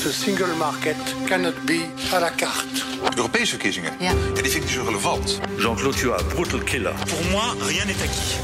of the single market cannot be à la carte. De Europese verkiezingen? Ja. die vind ik niet zo relevant. Jean-Claude, tu brutal killer. Pour moi, rien n'est acquis.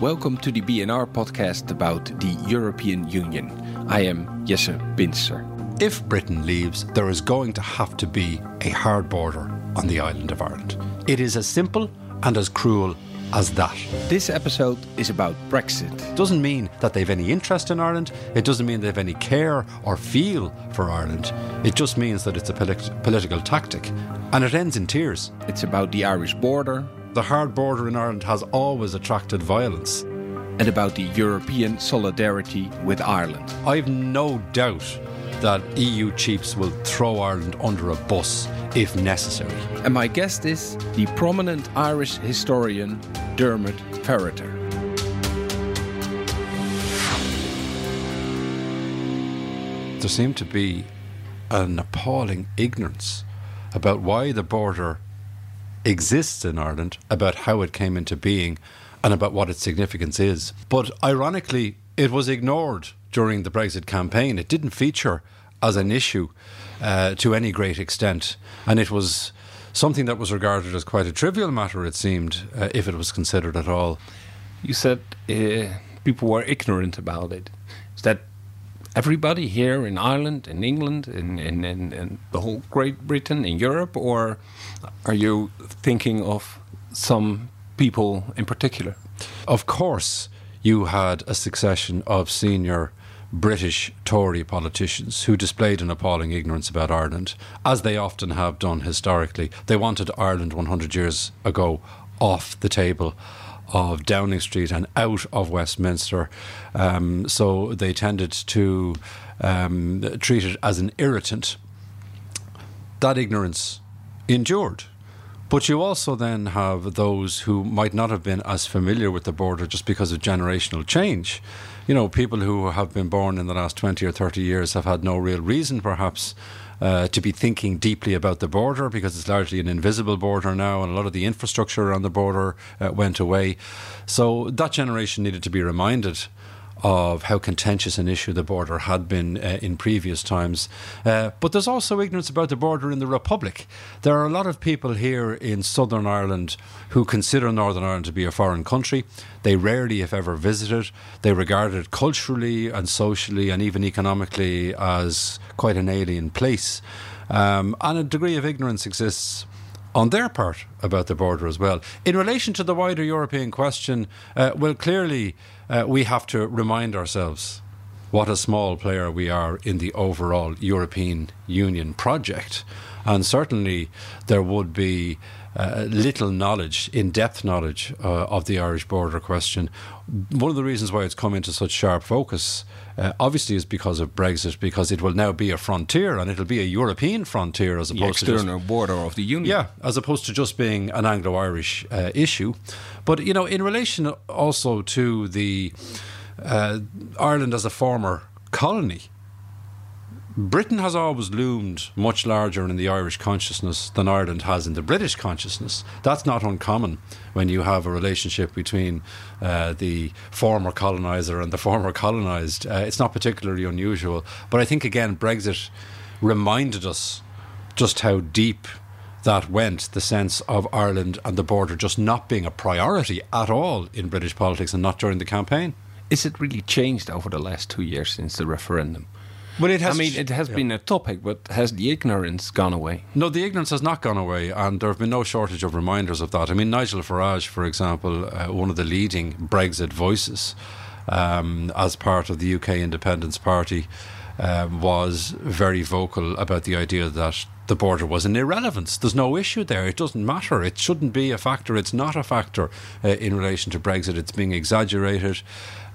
Welcome to the BNR podcast about the European Union. I am Jesse Binster. If Britain leaves, there is going to have to be a hard border on the island of Ireland. It is as simple and as cruel as that. This episode is about Brexit. Doesn't mean that they've any interest in Ireland. It doesn't mean they've any care or feel for Ireland. It just means that it's a polit- political tactic. And it ends in tears. It's about the Irish border The hard border in Ireland has always attracted violence. and about the European solidarity with Ireland. I've no doubt that EU chiefs will throw Ireland under a bus if necessary. And my guest is the prominent Irish historian Diarmaid Ferriter. there seemed to be an appalling ignorance about why the border exists in Ireland, about how it came into being, and about what its significance is. But ironically, it was ignored during the Brexit campaign. It didn't feature as an issue uh, to any great extent, and it was something that was regarded as quite a trivial matter, it seemed, uh, if it was considered at all. You said uh, people were ignorant about it. Is that everybody here in Ireland, in England, in, in, in, in the whole Great Britain, in Europe, or are you thinking of some people in particular? Of course, you had a succession of senior British Tory politicians who displayed an appalling ignorance about Ireland, as they often have done historically. They wanted Ireland 100 years ago off the table of Downing Street and out of Westminster. Um, so they tended to um, treat it as an irritant. That ignorance endured. But you also then have those who might not have been as familiar with the border just because of generational change. You know, people who have been born in the last 20 or 30 years have had no real reason, perhaps, uh, to be thinking deeply about the border because it's largely an invisible border now, and a lot of the infrastructure around the border uh, went away. So that generation needed to be reminded of how contentious an issue the border had been uh, in previous times. Uh, but there's also ignorance about the border in the Republic. There are a lot of people here in Southern Ireland who consider Northern Ireland to be a foreign country. They rarely, if ever, visit it. They regard it culturally and socially and even economically as quite an alien place. Um, and a degree of ignorance exists on their part about the border as well. In relation to the wider European question, uh, well, clearly uh, we have to remind ourselves what a small player we are in the overall European Union project. And certainly there would be uh, little knowledge, in depth knowledge uh, of the Irish border question. One of the reasons why it's come into such sharp focus. Uh, obviously, is because of Brexit, because it will now be a frontier and it'll be a European frontier as The opposed to just external border of the Union. yeah, as opposed to just being an Anglo Irish uh, issue. But, you know, in relation also to the uh, Ireland as a former colony, Britain has always loomed much larger in the Irish consciousness than Ireland has in the British consciousness. That's not uncommon when you have a relationship between uh, the former colonizer and the former colonized. Uh, it's not particularly unusual. But I think, again, Brexit reminded us just how deep that went the sense of Ireland and the border just not being a priority at all in British politics and not during the campaign. Is it really changed over the last two years since the referendum? Well, it has. I mean, it has yeah. been a topic, but has the ignorance gone away? No, the ignorance has not gone away, and there have been no shortage of reminders of that. I mean, Nigel Farage, for example, uh, one of the leading Brexit voices um, as part of the UK Independence Party, um, was very vocal about the idea that the border was an irrelevance. There's no issue there. It doesn't matter. It shouldn't be a factor. It's not a factor uh, in relation to Brexit. It's being exaggerated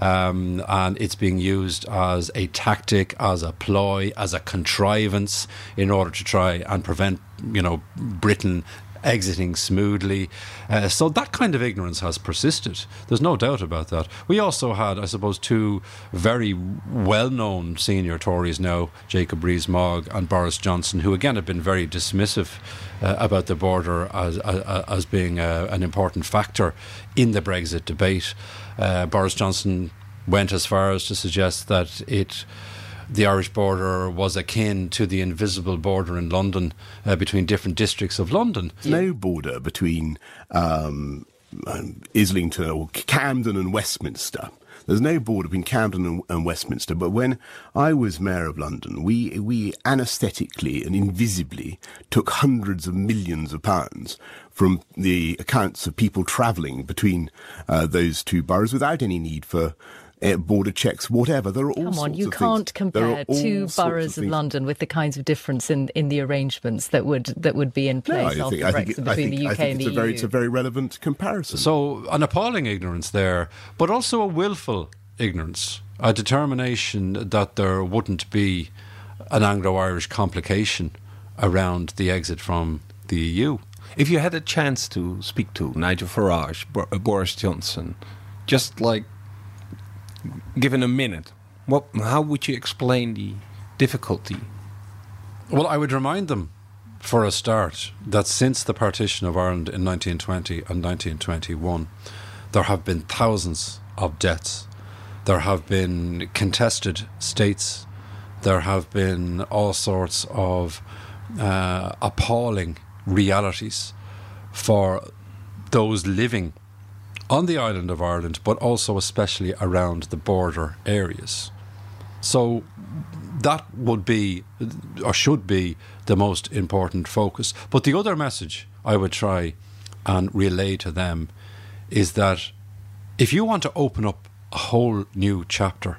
um, and it's being used as a tactic, as a ploy, as a contrivance in order to try and prevent, you know, Britain exiting smoothly. Uh, so that kind of ignorance has persisted. There's no doubt about that. We also had, I suppose, two very well known senior Tories now, Jacob Rees Mogg and Boris Johnson, who again have been very dismissive uh, about the border as, as, as being a, an important factor in the Brexit debate. Uh, Boris Johnson went as far as to suggest that it the Irish border was akin to the invisible border in London uh, between different districts of London. No border between um, um, Islington or Camden and Westminster. There's no border between Camden and, and, Westminster. But when I was mayor of London, we we anaesthetically and invisibly took hundreds of millions of pounds from the accounts of people travelling between uh, those two boroughs without any need for uh, border checks, whatever. There are all Come on, you can't compare two boroughs of, of London with the kinds of difference in, in the arrangements that would that would be in place no, after think, Brexit think, between think, the UK and the it's EU. Very, it's a very relevant comparison. So an appalling ignorance there, but also a willful ignorance, a determination that there wouldn't be an Anglo-Irish complication around the exit from the EU. If you had a chance to speak to Nigel Farage, Boris Johnson, just like given a minute, what, how would you explain the difficulty? Well, I would remind them, for a start, that since the partition of Ireland in 1920 and 1921, there have been thousands of deaths. There have been contested states. There have been all sorts of uh, appalling realities for those living on the island of Ireland, but also especially around the border areas. So that would be, or should be, the most important focus. But the other message I would try and relay to them is that if you want to open up a whole new chapter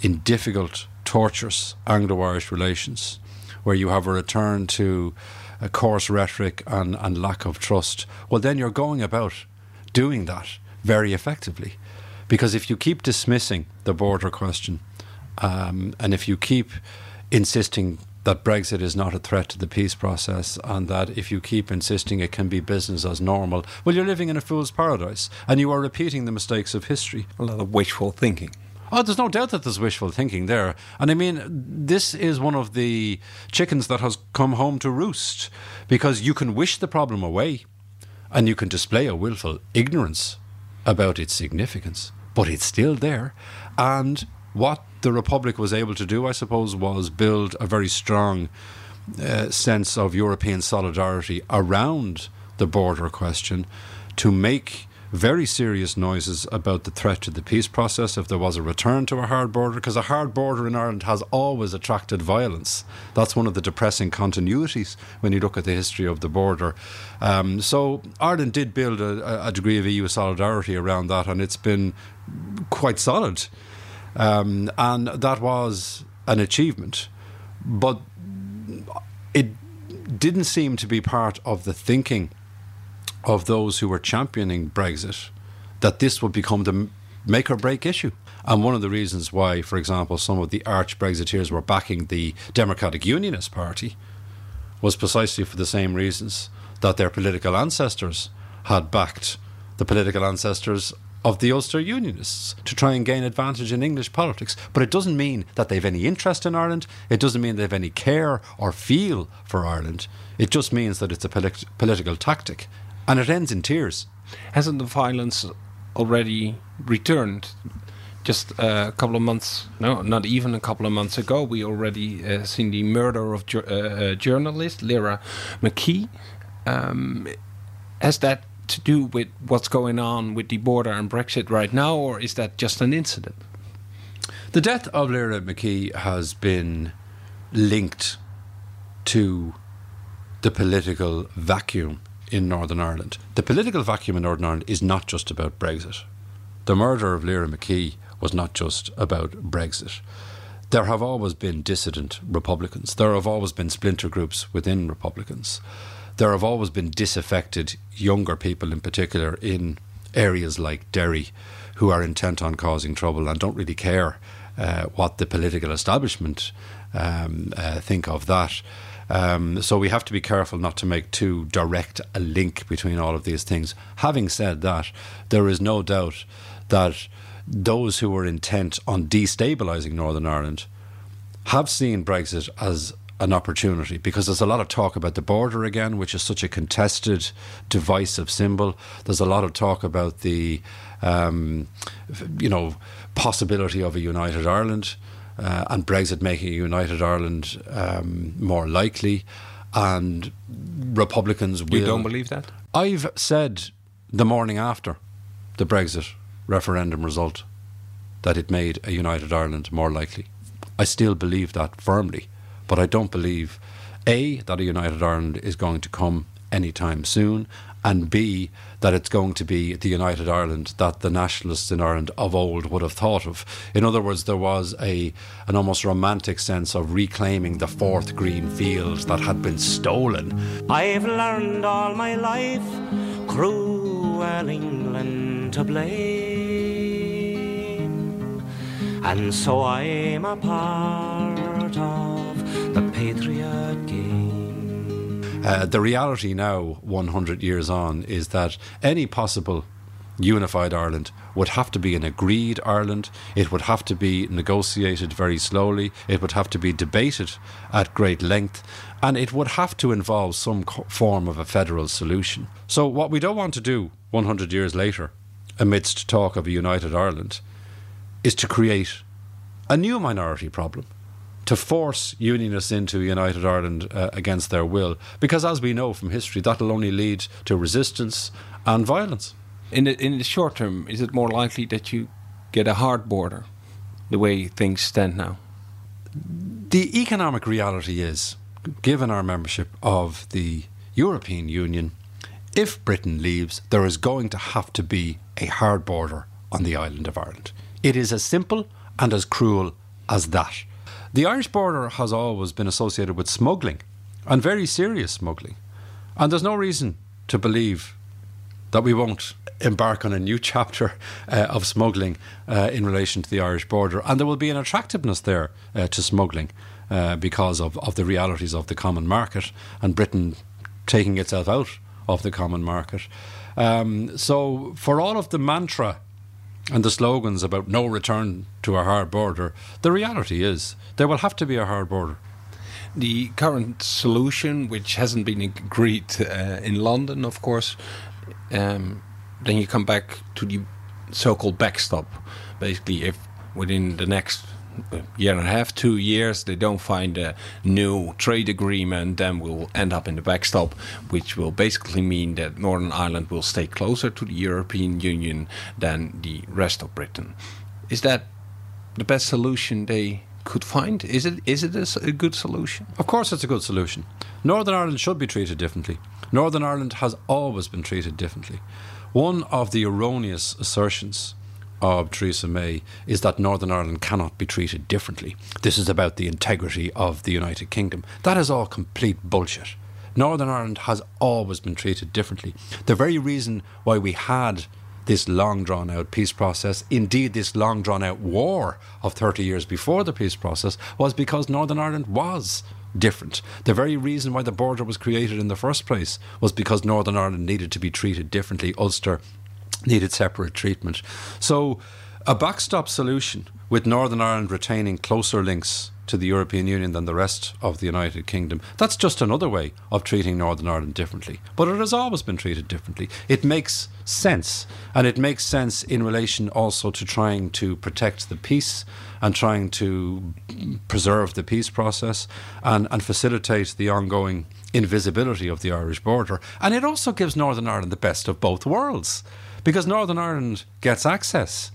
in difficult, torturous Anglo Irish relations, where you have a return to a coarse rhetoric and, and lack of trust, well, then you're going about doing that very effectively. Because if you keep dismissing the border question, um, and if you keep insisting that Brexit is not a threat to the peace process, and that if you keep insisting it can be business as normal, well, you're living in a fool's paradise, and you are repeating the mistakes of history. A lot of wishful thinking. Oh, there's no doubt that there's wishful thinking there. And I mean, this is one of the chickens that has come home to roost because you can wish the problem away and you can display a willful ignorance about its significance, but it's still there. And what the Republic was able to do, I suppose, was build a very strong uh, sense of European solidarity around the border question to make very serious noises about the threat to the peace process if there was a return to a hard border, because a hard border in Ireland has always attracted violence. That's one of the depressing continuities when you look at the history of the border. Um, so Ireland did build a, a, degree of EU solidarity around that, and it's been quite solid. Um, and that was an achievement. But it didn't seem to be part of the thinking of those who were championing Brexit that this would become the make or break issue. And one of the reasons why, for example, some of the arch Brexiteers were backing the Democratic Unionist Party was precisely for the same reasons that their political ancestors had backed the political ancestors of the Ulster Unionists to try and gain advantage in English politics. But it doesn't mean that they've any interest in Ireland. It doesn't mean they've any care or feel for Ireland. It just means that it's a polit- political tactic and it ends in tears. Hasn't the violence already returned? Just a couple of months, no, not even a couple of months ago, we already uh, seen the murder of ju- uh, journalist Lyra McKee. Um, has that to do with what's going on with the border and Brexit right now, or is that just an incident? The death of Lyra McKee has been linked to the political vacuum in Northern Ireland. The political vacuum in Northern Ireland is not just about Brexit. The murder of Lyra McKee was not just about Brexit. There have always been dissident Republicans. There have always been splinter groups within Republicans. There have always been disaffected younger people, in particular, in areas like Derry, who are intent on causing trouble and don't really care uh, what the political establishment um, uh, think of that. Um, so we have to be careful not to make too direct a link between all of these things. Having said that, there is no doubt that those who were intent on destabilising Northern Ireland have seen Brexit as an opportunity because there's a lot of talk about the border again, which is such a contested, divisive symbol. There's a lot of talk about the, um, you know, possibility of a united Ireland. Uh, and Brexit making a united Ireland um, more likely, and Republicans will. You don't believe that? I've said the morning after the Brexit referendum result that it made a united Ireland more likely. I still believe that firmly, but I don't believe A, that a united Ireland is going to come anytime soon, and B, that it's going to be the United Ireland that the nationalists in Ireland of old would have thought of. In other words, there was a an almost romantic sense of reclaiming the fourth green fields that had been stolen. I've learned all my life cruel England to blame, and so I'm a part of Uh, the reality now, 100 years on, is that any possible unified Ireland would have to be an agreed Ireland. It would have to be negotiated very slowly. It would have to be debated at great length. And it would have to involve some form of a federal solution. So, what we don't want to do 100 years later, amidst talk of a united Ireland, is to create a new minority problem to force unionists into United Ireland uh, against their will, because as we know from history, that'll only lead to resistance and violence. In the, in the short term, is it more likely that you get a hard border, the way things stand now? The economic reality is, given our membership of the European Union, if Britain leaves, there is going to have to be a hard border on the island of Ireland. It is as simple and as cruel as that. The Irish border has always been associated with smuggling, and very serious smuggling. And there's no reason to believe that we won't embark on a new chapter uh, of smuggling uh, in relation to the Irish border. And there will be an attractiveness there uh, to smuggling uh, because of, of the realities of the common market and Britain taking itself out of the common market. Um, so, for all of the mantra and the slogans about no return to a hard border, the reality is there will have to be a hard border. The current solution, which hasn't been agreed uh, in London, of course, um, then you come back to the so called backstop. Basically, if within the next year and a half, two years, they don't find a new trade agreement, then we'll end up in the backstop, which will basically mean that Northern Ireland will stay closer to the European Union than the rest of Britain. Is that the best solution they could find? Is it is it a, a good solution? Of course, it's a good solution. Northern Ireland should be treated differently. Northern Ireland has always been treated differently. One of the erroneous assertions of Theresa May is that Northern Ireland cannot be treated differently. This is about the integrity of the United Kingdom. That is all complete bullshit. Northern Ireland has always been treated differently. The very reason why we had this long drawn out peace process, indeed, this long drawn out war of 30 years before the peace process, was because Northern Ireland was different. The very reason why the border was created in the first place was because Northern Ireland needed to be treated differently. Ulster needed separate treatment. So, a backstop solution with Northern Ireland retaining closer links to the European Union than the rest of the United Kingdom. That's just another way of treating Northern Ireland differently. But it has always been treated differently. It makes sense. And it makes sense in relation also to trying to protect the peace and trying to preserve the peace process and, and facilitate the ongoing invisibility of the Irish border. And it also gives Northern Ireland the best of both worlds because Northern Ireland gets access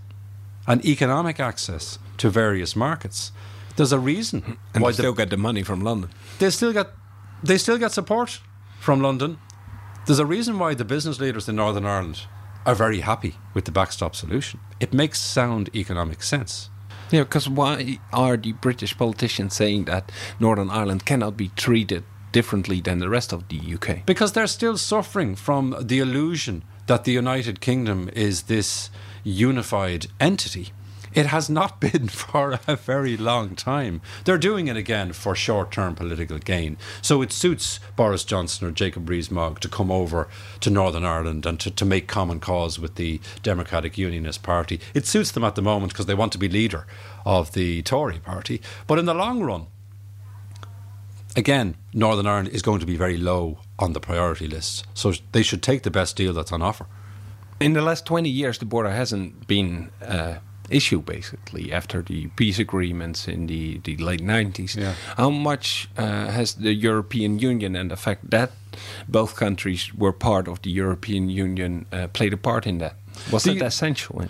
and economic access to various markets. There's a reason and why they still the, get the money from London. They still get they still get support from London. There's a reason why the business leaders in Northern Ireland are very happy with the backstop solution. It makes sound economic sense. Yeah, because why are the British politicians saying that Northern Ireland cannot be treated differently than the rest of the UK? Because they're still suffering from the illusion that the United Kingdom is this unified entity. It has not been for a very long time. They're doing it again for short term political gain. So it suits Boris Johnson or Jacob Rees Mogg to come over to Northern Ireland and to, to make common cause with the Democratic Unionist Party. It suits them at the moment because they want to be leader of the Tory party. But in the long run, again, Northern Ireland is going to be very low on the priority list. So they should take the best deal that's on offer. In the last 20 years, the border hasn't been uh, issue basically after the peace agreements in the, the late 90s. Yeah. How much uh, has the European Union and the fact that both countries were part of the European Union uh, played a part in that? Was the, that essential?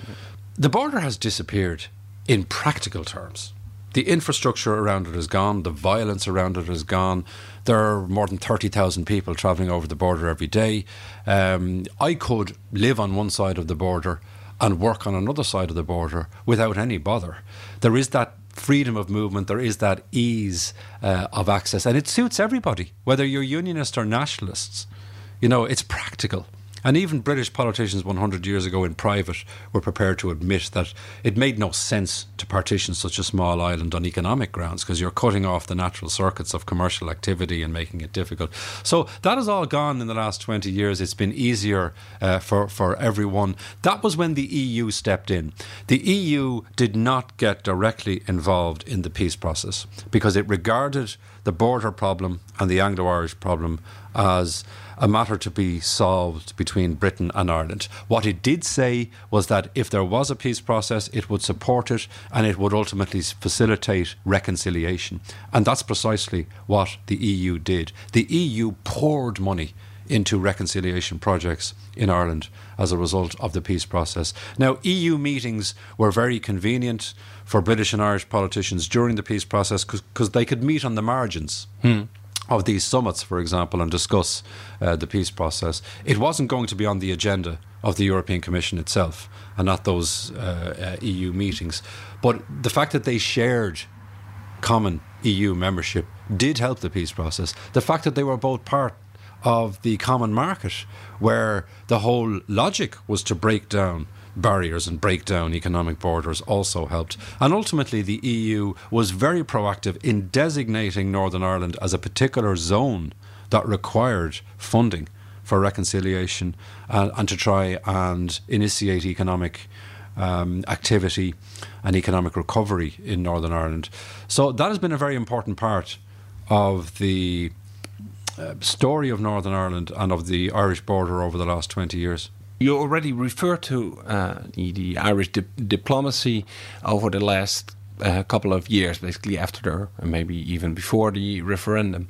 The border has disappeared in practical terms. The infrastructure around it is gone, the violence around it is gone. There are more than 30,000 people travelling over the border every day. Um, I could live on one side of the border and work on another side of the border without any bother. There is that freedom of movement, there is that ease uh, of access, and it suits everybody, whether you're unionists or nationalists. You know, it's practical. And even British politicians 100 years ago in private were prepared to admit that it made no sense to partition such a small island on economic grounds because you're cutting off the natural circuits of commercial activity and making it difficult. So that has all gone in the last 20 years. It's been easier uh, for, for everyone. That was when the EU stepped in. The EU did not get directly involved in the peace process because it regarded the border problem and the Anglo Irish problem as a matter to be solved between Britain and Ireland. What it did say was that if there was a peace process, it would support it and it would ultimately facilitate reconciliation. And that's precisely what the EU did. The EU poured money into reconciliation projects in Ireland as a result of the peace process. Now, EU meetings were very convenient for British and Irish politicians during the peace process because they could meet on the margins. Hmm of these summits, for example, and discuss uh, the peace process. It wasn't going to be on the agenda of the European Commission itself and at those uh, uh, EU meetings. But the fact that they shared common EU membership did help the peace process. The fact that they were both part of the common market, where the whole logic was to break down barriers and break down economic borders also helped. And ultimately, the EU was very proactive in designating Northern Ireland as a particular zone that required funding for reconciliation and, and to try and initiate economic um, activity and economic recovery in Northern Ireland. So that has been a very important part of the uh, story of Northern Ireland and of the Irish border over the last 20 years. You already referred to uh, the, Irish di diplomacy over the last uh, couple of years, basically after and maybe even before the referendum.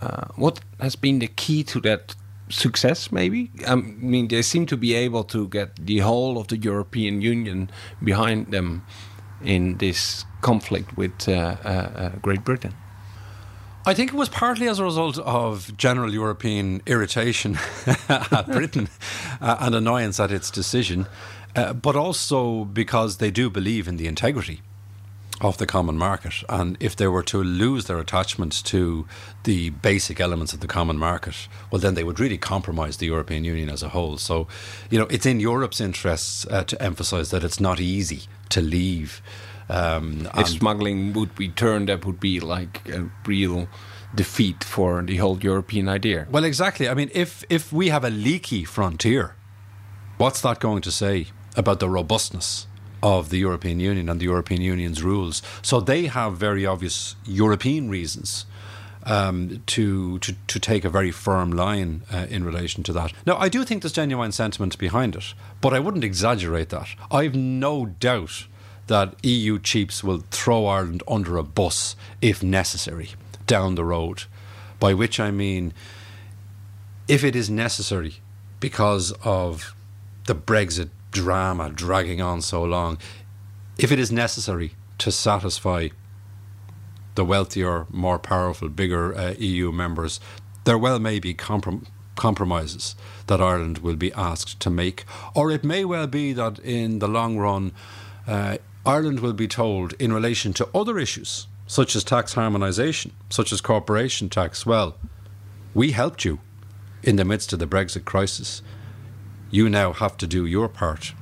Uh, what has been the key to that success, maybe? I mean, they seem to be able to get the whole of the European Union behind them in this conflict with uh, uh, uh, Great Britain. I think it was partly as a result of general European irritation at Britain uh, and annoyance at its decision, uh, but also because they do believe in the integrity of the common market. And if they were to lose their attachment to the basic elements of the common market, well, then they would really compromise the European Union as a whole. So, you know, it's in Europe's interests uh, to emphasize that it's not easy to leave um, if smuggling would be turned, that would be like a real defeat for the whole European idea. Well, exactly. I mean, if if we have a leaky frontier, what's that going to say about the robustness of the European Union and the European Union's rules? So they have very obvious European reasons. Um, to, to to take a very firm line uh, in relation to that. Now, I do think there's genuine sentiment behind it, but I wouldn't exaggerate that. I've no doubt that EU chiefs will throw Ireland under a bus if necessary down the road. By which I mean, if it is necessary because of the Brexit drama dragging on so long, if it is necessary to satisfy the wealthier, more powerful, bigger uh, EU members, there well may be comprom- compromises that Ireland will be asked to make. Or it may well be that in the long run, uh, Ireland will be told in relation to other issues, such as tax harmonisation, such as corporation tax, well, we helped you in the midst of the Brexit crisis. You now have to do your part.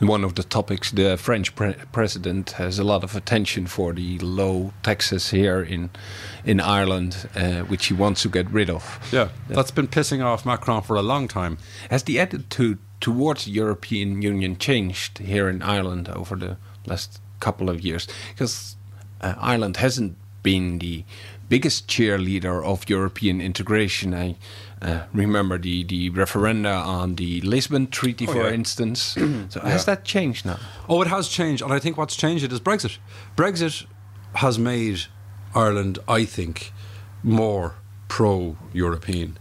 One of the topics, the French pre president has a lot of attention for the low taxes here in in Ireland, uh, which he wants to get rid of. Yeah, that's been pissing off Macron for a long time. Has the attitude towards the European Union changed here in Ireland over the last couple of years because uh, Ireland hasn't been the biggest cheerleader of European integration. I uh, remember the, the referenda on the Lisbon Treaty, oh, for yeah. instance. so yeah. has that changed now? Oh, it has changed, and I think what's changed it is Brexit. Brexit has made Ireland, I think, more pro-European.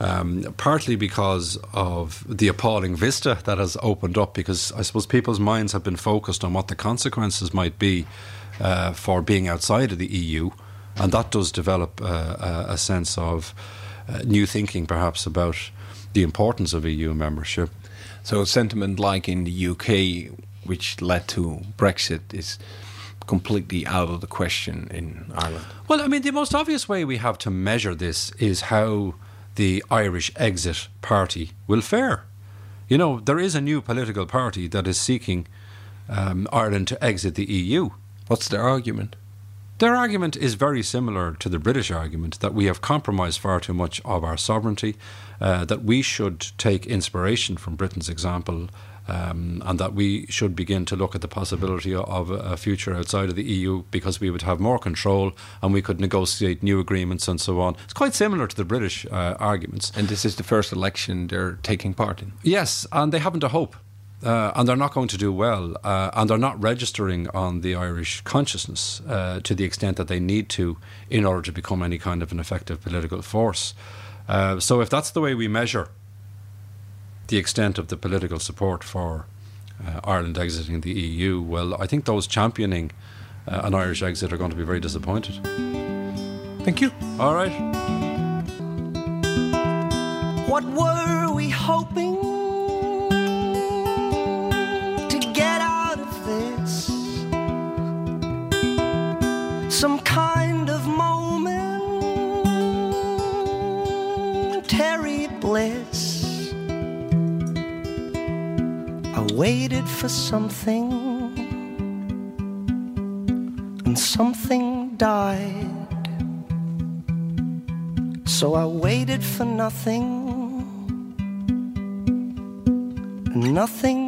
Um, partly because of the appalling vista that has opened up, because I suppose people's minds have been focused on what the consequences might be uh, for being outside of the EU, and that does develop uh, a sense of uh, new thinking, perhaps, about the importance of EU membership. So, sentiment like in the UK, which led to Brexit, is completely out of the question in Ireland. Well, I mean, the most obvious way we have to measure this is how the Irish Exit Party will fare. You know, there is a new political party that is seeking um, Ireland to exit the EU. What's their argument? Their argument is very similar to the British argument that we have compromised far too much of our sovereignty, uh, that we should take inspiration from Britain's example, um, and that we should begin to look at the possibility of a future outside of the EU because we would have more control and we could negotiate new agreements and so on. It's quite similar to the British uh, arguments. And this is the first election they're taking part in. Yes, and they haven't a hope uh, and they're not going to do well, uh, and they're not registering on the Irish consciousness uh, to the extent that they need to in order to become any kind of an effective political force. Uh, so, if that's the way we measure the extent of the political support for uh, Ireland exiting the EU, well, I think those championing uh, an Irish exit are going to be very disappointed. Thank you. All right. What were we hoping? Waited for something, and something died. So I waited for nothing, and nothing.